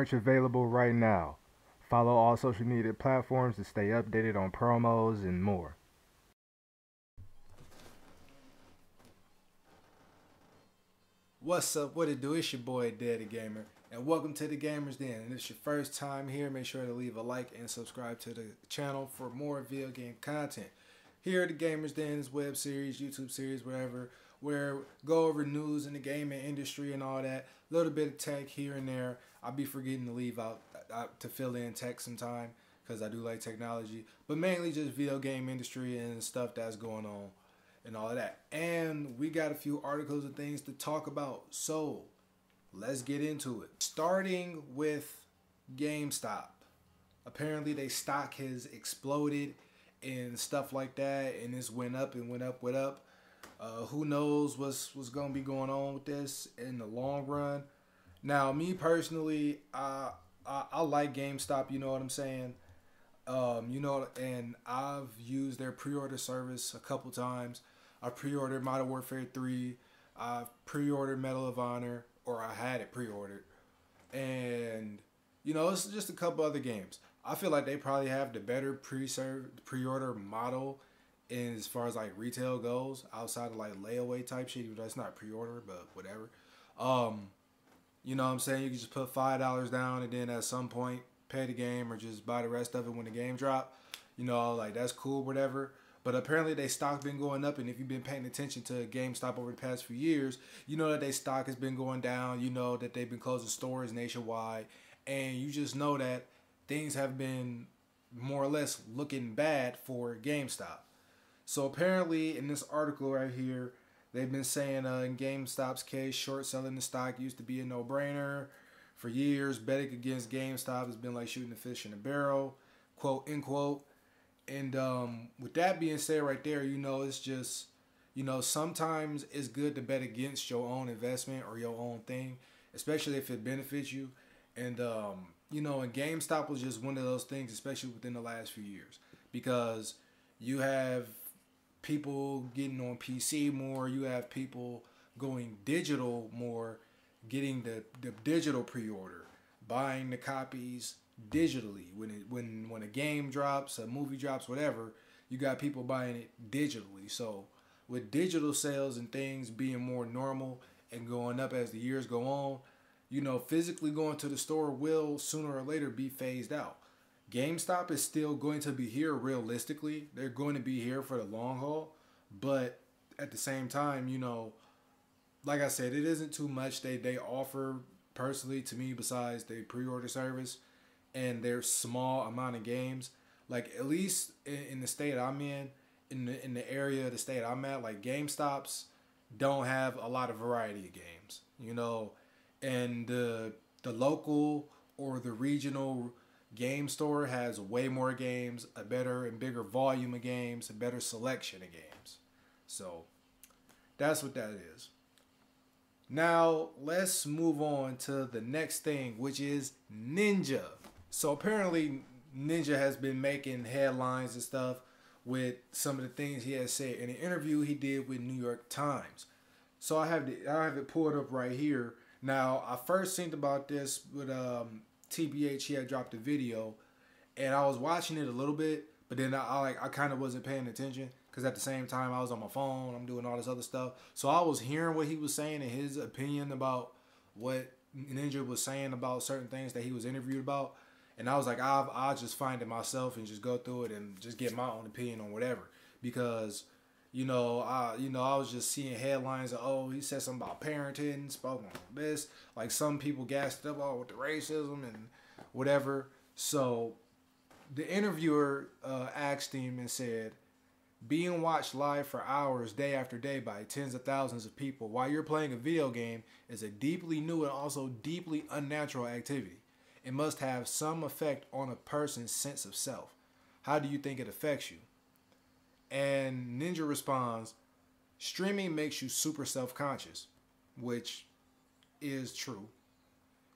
Merch available right now. Follow all social media platforms to stay updated on promos and more. What's up? What it do? It's your boy Daddy Gamer, and welcome to the Gamers Den. And if it's your first time here, make sure to leave a like and subscribe to the channel for more video game content. Here at the Gamers Den's web series, YouTube series, whatever, where go over news in the gaming industry and all that. A little bit of tech here and there. I'll be forgetting to leave out uh, to fill in tech sometime because I do like technology, but mainly just video game industry and stuff that's going on and all of that. And we got a few articles and things to talk about. So let's get into it. Starting with GameStop. Apparently, their stock has exploded and stuff like that, and this went up and went up, went up. Uh, who knows what's what's gonna be going on with this in the long run? Now, me personally, I I, I like GameStop. You know what I'm saying? Um, you know, and I've used their pre-order service a couple times. I pre-ordered Modern Warfare 3. I pre-ordered Medal of Honor, or I had it pre-ordered, and you know, it's just a couple other games. I feel like they probably have the better pre-serve pre-order model as far as like retail goes, outside of like layaway type shit. Even though it's not pre-order, but whatever. Um, you know what I'm saying? You can just put five dollars down and then at some point pay the game or just buy the rest of it when the game drop. You know, like that's cool, whatever. But apparently they stock been going up, and if you've been paying attention to GameStop over the past few years, you know that their stock has been going down. You know that they've been closing stores nationwide, and you just know that things have been more or less looking bad for GameStop. So apparently, in this article right here, they've been saying uh, in GameStop's case, short selling the stock used to be a no-brainer. For years, betting against GameStop has been like shooting a fish in a barrel, quote end quote. And um, with that being said, right there, you know, it's just, you know, sometimes it's good to bet against your own investment or your own thing, especially if it benefits you. And um, you know, and GameStop was just one of those things, especially within the last few years, because you have people getting on PC more, you have people going digital more, getting the, the digital pre-order, buying the copies digitally. When it when when a game drops, a movie drops, whatever, you got people buying it digitally. So with digital sales and things being more normal and going up as the years go on, you know, physically going to the store will sooner or later be phased out. GameStop is still going to be here realistically. They're going to be here for the long haul, but at the same time, you know, like I said, it isn't too much they they offer personally to me besides the pre-order service and their small amount of games. Like at least in, in the state I'm in, in the in the area of the state I'm at, like GameStops don't have a lot of variety of games, you know, and the the local or the regional game store has way more games, a better and bigger volume of games, a better selection of games. So that's what that is. Now, let's move on to the next thing, which is Ninja. So apparently Ninja has been making headlines and stuff with some of the things he has said in an interview he did with New York Times. So I have the, I have it pulled up right here. Now I first seen about this with um, TBH. He had dropped a video, and I was watching it a little bit, but then I, I like I kind of wasn't paying attention because at the same time I was on my phone. I'm doing all this other stuff, so I was hearing what he was saying and his opinion about what Ninja was saying about certain things that he was interviewed about. And I was like, I'll, I'll just find it myself and just go through it and just get my own opinion on whatever. Because, you know, I you know, I was just seeing headlines of, oh, he said something about parenting, spoke on this. Like some people gassed up all with the racism and whatever. So the interviewer uh, asked him and said, being watched live for hours day after day by tens of thousands of people while you're playing a video game is a deeply new and also deeply unnatural activity. It must have some effect on a person's sense of self. How do you think it affects you? And Ninja responds, streaming makes you super self conscious, which is true.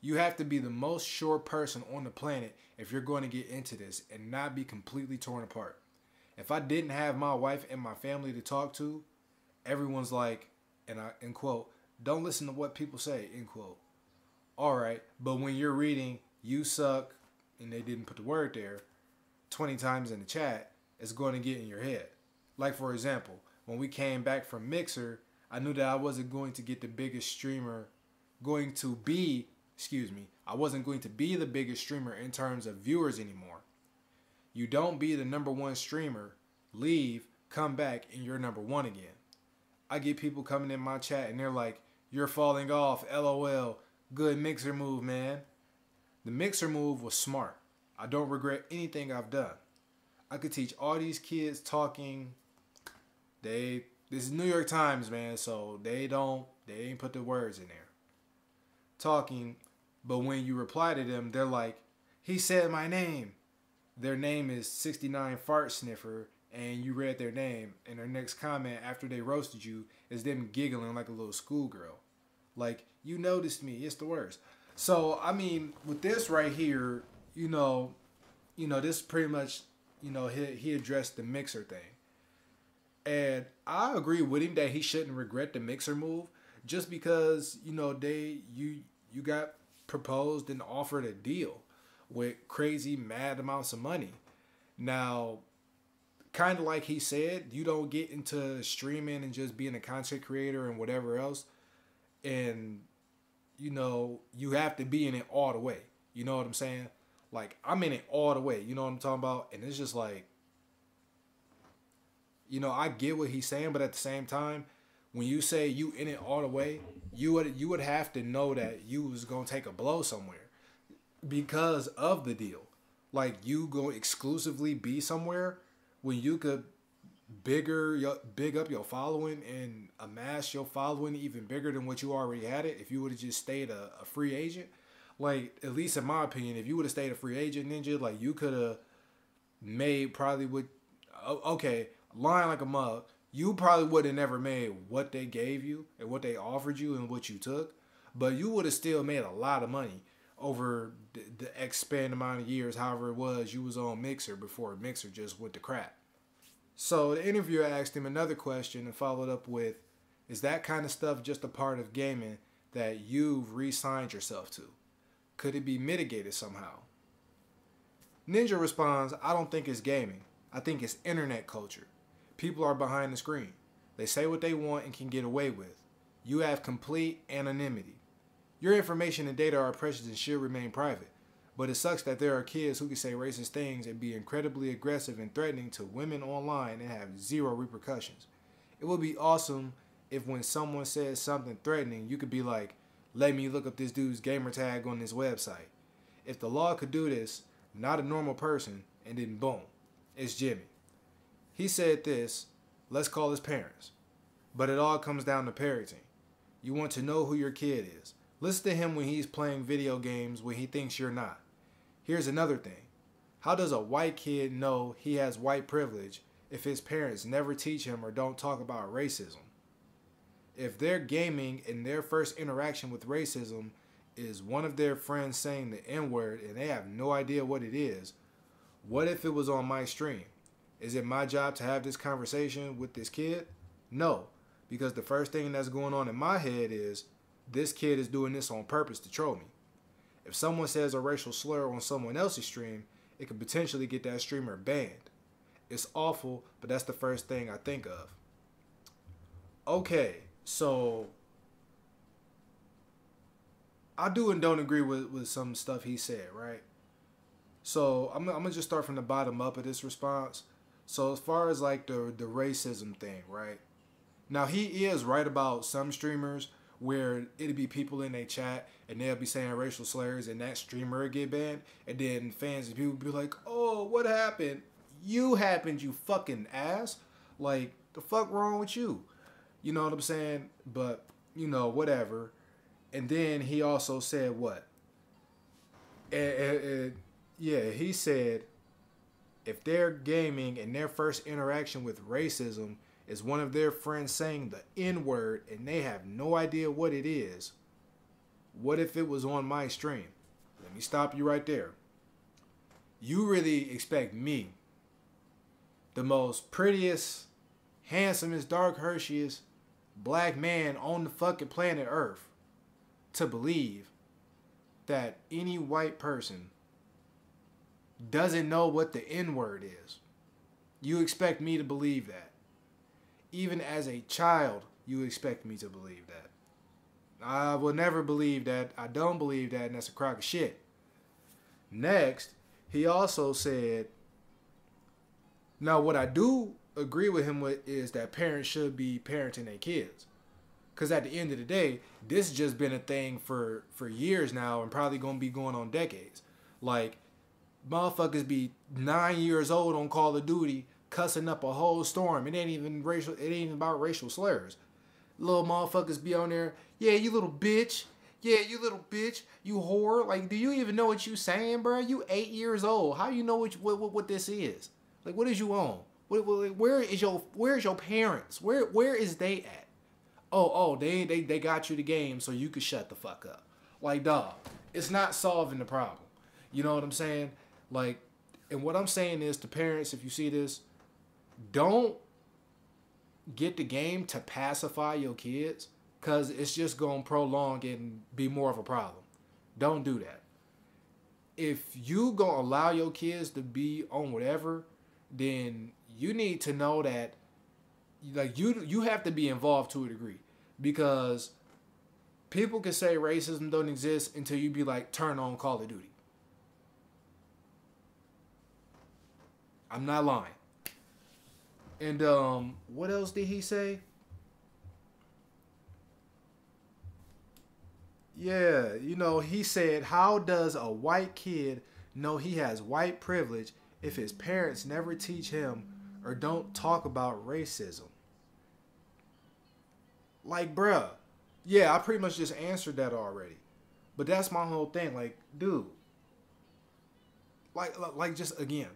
You have to be the most sure person on the planet if you're going to get into this and not be completely torn apart. If I didn't have my wife and my family to talk to, everyone's like, and I end quote, don't listen to what people say, end quote. All right, but when you're reading "you suck" and they didn't put the word there, twenty times in the chat, it's going to get in your head. Like for example, when we came back from Mixer, I knew that I wasn't going to get the biggest streamer, going to be, excuse me, I wasn't going to be the biggest streamer in terms of viewers anymore. You don't be the number one streamer, leave, come back, and you're number one again. I get people coming in my chat and they're like, You're falling off, lol. Good mixer move, man. The mixer move was smart. I don't regret anything I've done. I could teach all these kids talking. They this is New York Times, man, so they don't they ain't put the words in there. Talking, but when you reply to them, they're like, "He said my name." Their name is 69 Fart Sniffer, and you read their name, and their next comment after they roasted you is them giggling like a little schoolgirl. Like, you noticed me. It's the worst. So, I mean, with this right here, you know, you know, this pretty much, you know, he, he addressed the mixer thing. And I agree with him that he shouldn't regret the mixer move just because, you know, they you you got proposed and offered a deal with crazy mad amounts of money. Now, kind of like he said, you don't get into streaming and just being a content creator and whatever else and you know, you have to be in it all the way. You know what I'm saying? Like I'm in it all the way. You know what I'm talking about? And it's just like you know, I get what he's saying, but at the same time, when you say you in it all the way, you would you would have to know that you was gonna take a blow somewhere because of the deal. Like you go exclusively be somewhere when you could bigger your big up your following and amass your following even bigger than what you already had it if you would have just stayed a, a free agent like at least in my opinion if you would have stayed a free agent ninja like you could have made probably would okay lying like a mug you probably would have never made what they gave you and what they offered you and what you took but you would have still made a lot of money over the, the amount of years however it was you was on mixer before mixer just went to crap so the interviewer asked him another question and followed up with, Is that kind of stuff just a part of gaming that you've re signed yourself to? Could it be mitigated somehow? Ninja responds, I don't think it's gaming. I think it's internet culture. People are behind the screen. They say what they want and can get away with. You have complete anonymity. Your information and data are precious and should remain private. But it sucks that there are kids who can say racist things and be incredibly aggressive and threatening to women online and have zero repercussions. It would be awesome if when someone says something threatening, you could be like, let me look up this dude's gamer tag on this website. If the law could do this, not a normal person, and then boom, it's Jimmy. He said this, let's call his parents. But it all comes down to parenting. You want to know who your kid is. Listen to him when he's playing video games when he thinks you're not. Here's another thing How does a white kid know he has white privilege if his parents never teach him or don't talk about racism? If they're gaming and their first interaction with racism is one of their friends saying the N word and they have no idea what it is, what if it was on my stream? Is it my job to have this conversation with this kid? No, because the first thing that's going on in my head is this kid is doing this on purpose to troll me. If someone says a racial slur on someone else's stream, it could potentially get that streamer banned. It's awful, but that's the first thing I think of. Okay, so I do and don't agree with, with some stuff he said, right? So I'm, I'm gonna just start from the bottom up of this response. So as far as like the the racism thing, right? Now he is right about some streamers where it'd be people in a chat and they'll be saying racial slurs and that streamer get banned and then fans and people be like, oh, what happened? You happened, you fucking ass. Like, the fuck wrong with you? You know what I'm saying? But, you know, whatever. And then he also said what? And, yeah, he said if they're gaming and their first interaction with racism is one of their friends saying the N word and they have no idea what it is, what if it was on my stream? Let me stop you right there. You really expect me, the most prettiest, handsomest, dark Hershey's black man on the fucking planet Earth, to believe that any white person doesn't know what the N word is. You expect me to believe that. Even as a child, you expect me to believe that. I will never believe that. I don't believe that, and that's a crock of shit. Next, he also said, now what I do agree with him with is that parents should be parenting their kids. Cause at the end of the day, this has just been a thing for for years now, and probably gonna be going on decades. Like, motherfuckers be nine years old on Call of Duty, cussing up a whole storm. It ain't even racial. It ain't even about racial slurs. Little motherfuckers be on there. Yeah, you little bitch. Yeah, you little bitch. You whore. Like, do you even know what you saying, bro? You eight years old. How you know what what what, what this is? Like, what is you on? Where is your where is your parents? Where where is they at? Oh oh they they they got you the game so you could shut the fuck up. Like dog, it's not solving the problem. You know what I'm saying? Like, and what I'm saying is to parents, if you see this, don't get the game to pacify your kids because it's just gonna prolong and be more of a problem. Don't do that. If you gonna allow your kids to be on whatever, then you need to know that like you you have to be involved to a degree because people can say racism don't exist until you be like turn on Call of Duty. I'm not lying. And um what else did he say? Yeah, you know, he said, How does a white kid know he has white privilege if his parents never teach him or don't talk about racism. Like, bruh, yeah, I pretty much just answered that already. But that's my whole thing. Like, dude, like, like just again,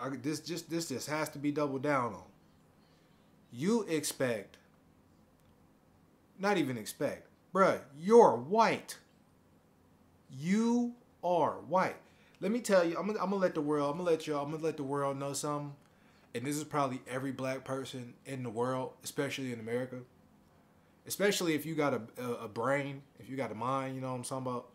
I, this just this just has to be doubled down on. You expect, not even expect, bruh, you're white. You are white. Let me tell you, I'm gonna, I'm gonna let the world, I'm gonna let y'all, I'm gonna let the world know something and this is probably every black person in the world, especially in America. Especially if you got a, a, a brain, if you got a mind, you know what I'm talking about.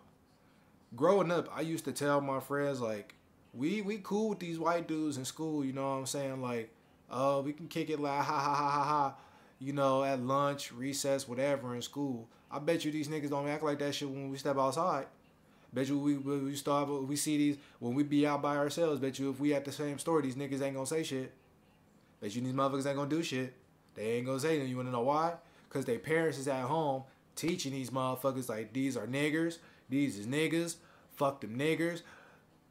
Growing up, I used to tell my friends like, we we cool with these white dudes in school, you know what I'm saying? Like, oh, uh, we can kick it like ha ha ha ha ha, you know, at lunch, recess, whatever in school. I bet you these niggas don't act like that shit when we step outside. Bet you we we start we see these when we be out by ourselves. Bet you if we at the same store, these niggas ain't gonna say shit. Bet you these motherfuckers ain't gonna do shit. They ain't gonna say nothing. You wanna know why? Cause their parents is at home teaching these motherfuckers like these are niggers, these is niggas, fuck them niggers.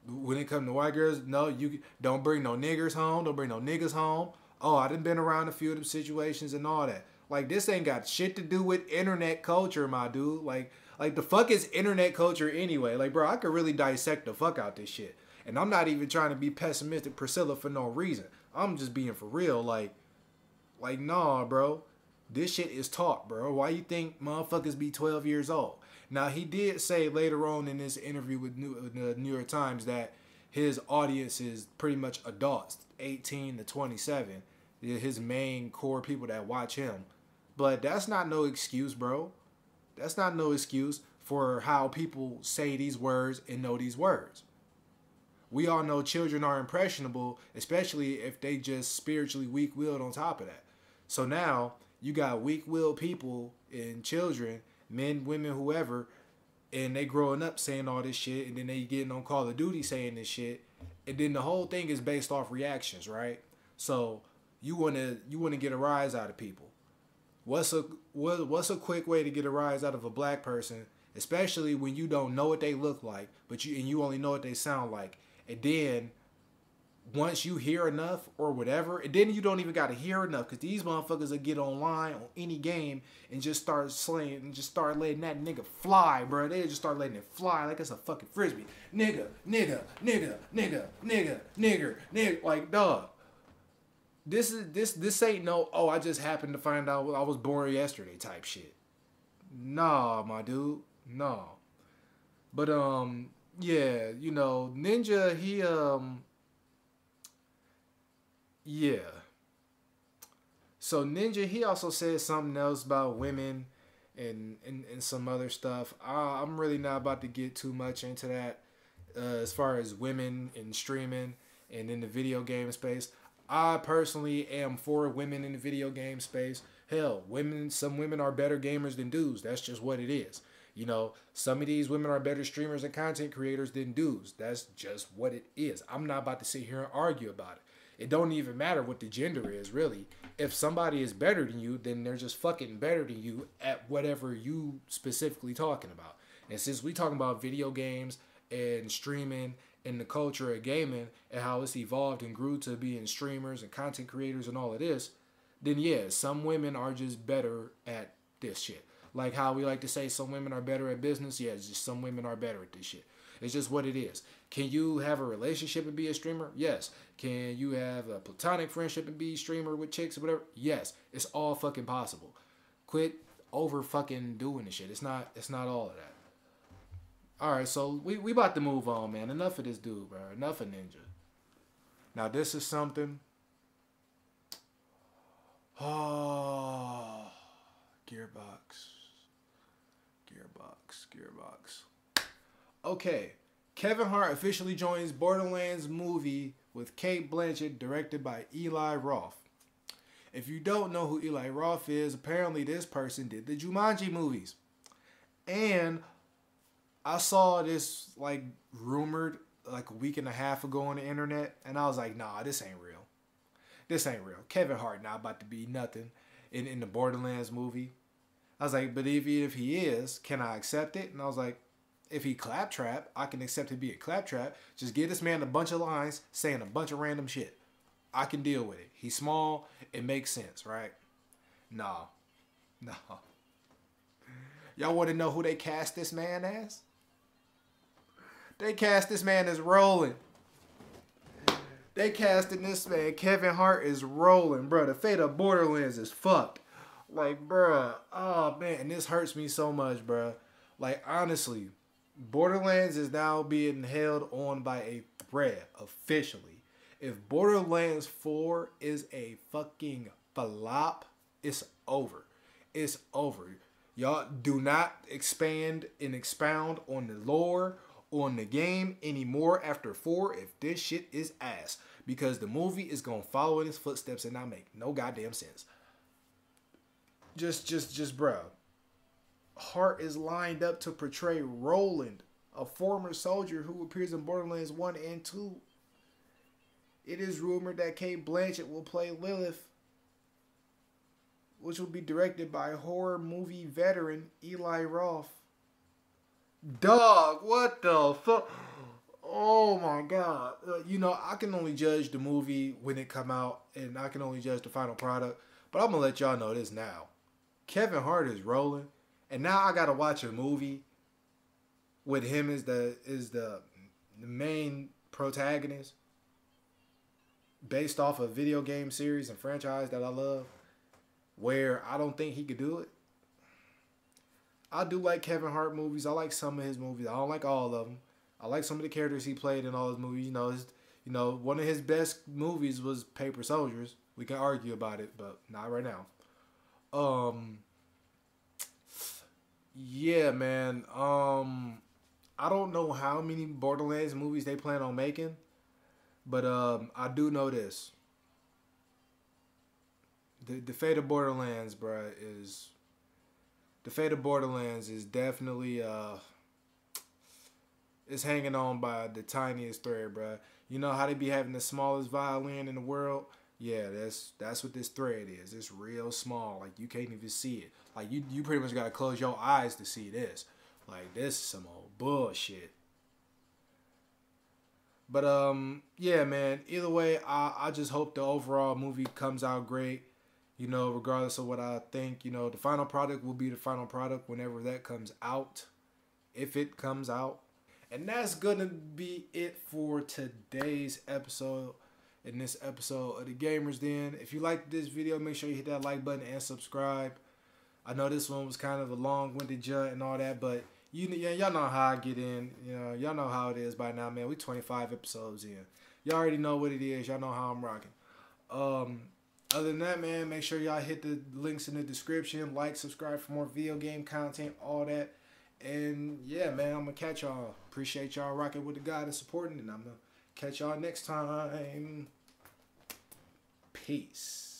When it come to white girls, no, you don't bring no niggers home, don't bring no niggas home. Oh, I done been around a few of them situations and all that. Like this ain't got shit to do with internet culture, my dude. Like, like the fuck is internet culture anyway? Like, bro, I could really dissect the fuck out this shit. And I'm not even trying to be pessimistic, Priscilla, for no reason. I'm just being for real. Like, like nah, bro. This shit is taught, bro. Why you think motherfuckers be 12 years old? Now he did say later on in this interview with New, uh, the New York Times that his audience is pretty much adults, 18 to 27. His main core people that watch him. But that's not no excuse, bro. That's not no excuse for how people say these words and know these words we all know children are impressionable, especially if they just spiritually weak willed on top of that. So now you got weak willed people and children, men, women, whoever, and they growing up saying all this shit, and then they getting on Call of Duty saying this shit, and then the whole thing is based off reactions, right? So you wanna you wanna get a rise out of people. What's a what, what's a quick way to get a rise out of a black person, especially when you don't know what they look like, but you and you only know what they sound like, and then once you hear enough or whatever, and then you don't even got to hear enough because these motherfuckers will get online on any game and just start slaying and just start letting that nigga fly, bro. They just start letting it fly like it's a fucking frisbee. Nigga, nigga, nigga, nigga, nigga, nigga, nigga. Like, dog. This is this this ain't no oh I just happened to find out I was born yesterday type shit. Nah, my dude. No. But um yeah, you know, Ninja, he um yeah. So Ninja, he also said something else about women and and, and some other stuff. I, I'm really not about to get too much into that uh, as far as women in streaming and in the video game space. I personally am for women in the video game space. Hell, women, some women are better gamers than dudes. That's just what it is. You know, some of these women are better streamers and content creators than dudes. That's just what it is. I'm not about to sit here and argue about it. It don't even matter what the gender is, really. If somebody is better than you, then they're just fucking better than you at whatever you specifically talking about. And since we talking about video games and streaming and the culture of gaming and how it's evolved and grew to being streamers and content creators and all of this, then yeah, some women are just better at this shit. Like how we like to say some women are better at business. Yeah, just some women are better at this shit. It's just what it is. Can you have a relationship and be a streamer? Yes. Can you have a platonic friendship and be a streamer with chicks or whatever? Yes. It's all fucking possible. Quit over fucking doing this shit. It's not it's not all of that. Alright, so we, we about to move on, man. Enough of this dude, bro. Enough of Ninja. Now this is something. Oh Gearbox. Gearbox. Gearbox. Okay. Kevin Hart officially joins Borderlands movie with Cate Blanchett, directed by Eli Roth. If you don't know who Eli Roth is, apparently this person did the Jumanji movies. And I saw this like rumored like a week and a half ago on the internet, and I was like, nah, this ain't real. This ain't real. Kevin Hart not about to be nothing in, in the Borderlands movie. I was like, but he, if he is, can I accept it? And I was like, if he claptrap, I can accept it be a claptrap. Just give this man a bunch of lines saying a bunch of random shit. I can deal with it. He's small. It makes sense, right? Nah. Nah. Y'all want to know who they cast this man as? They cast this man as Roland. They casting this man. Kevin Hart is Roland, bro. The fate of Borderlands is fucked. Like, bruh, oh man, and this hurts me so much, bruh. Like, honestly, Borderlands is now being held on by a thread officially. If Borderlands 4 is a fucking flop, it's over. It's over. Y'all do not expand and expound on the lore, on the game anymore after 4 if this shit is ass. Because the movie is to follow in its footsteps and not make no goddamn sense just just just bro hart is lined up to portray roland a former soldier who appears in borderlands 1 and 2 it is rumored that Cate blanchett will play lilith which will be directed by horror movie veteran eli roth. Dog what the fuck oh my god. Uh, you know i can only judge the movie when it come out and i can only judge the final product but i'm gonna let y'all know this now. Kevin Hart is Roland, and now I gotta watch a movie with him as the is the the main protagonist based off a video game series and franchise that I love, where I don't think he could do it. I do like Kevin Hart movies. I like some of his movies. I don't like all of them. I like some of the characters he played in all his movies. You know, his, you know, one of his best movies was Paper Soldiers. We can argue about it, but not right now. Um Yeah, man. Um I don't know how many Borderlands movies they plan on making, but um I do know this. The the fate of Borderlands, bruh, is the fate of Borderlands is definitely uh hanging on by the tiniest thread, bruh. You know how they be having the smallest violin in the world? Yeah, that's that's what this thread is. It's real small. Like you can't even see it. Like you you pretty much gotta close your eyes to see this. Like this is some old bullshit. But um yeah man, either way, I, I just hope the overall movie comes out great. You know, regardless of what I think, you know, the final product will be the final product whenever that comes out. If it comes out. And that's gonna be it for today's episode in this episode of the Gamers Den. If you liked this video, make sure you hit that like button and subscribe. I know this one was kind of a long-winded jut and all that, but you y'all know how I get in. You know, y'all know how it is by now, man. We 25 episodes in. Y'all already know what it is. Y'all know how I'm rocking. Um, other than that, man, make sure y'all hit the links in the description. Like, subscribe for more video game content, all that. And yeah, man, I'm gonna catch y'all. Appreciate y'all rocking with the guy and supporting, and I'm gonna catch y'all next time. Peace.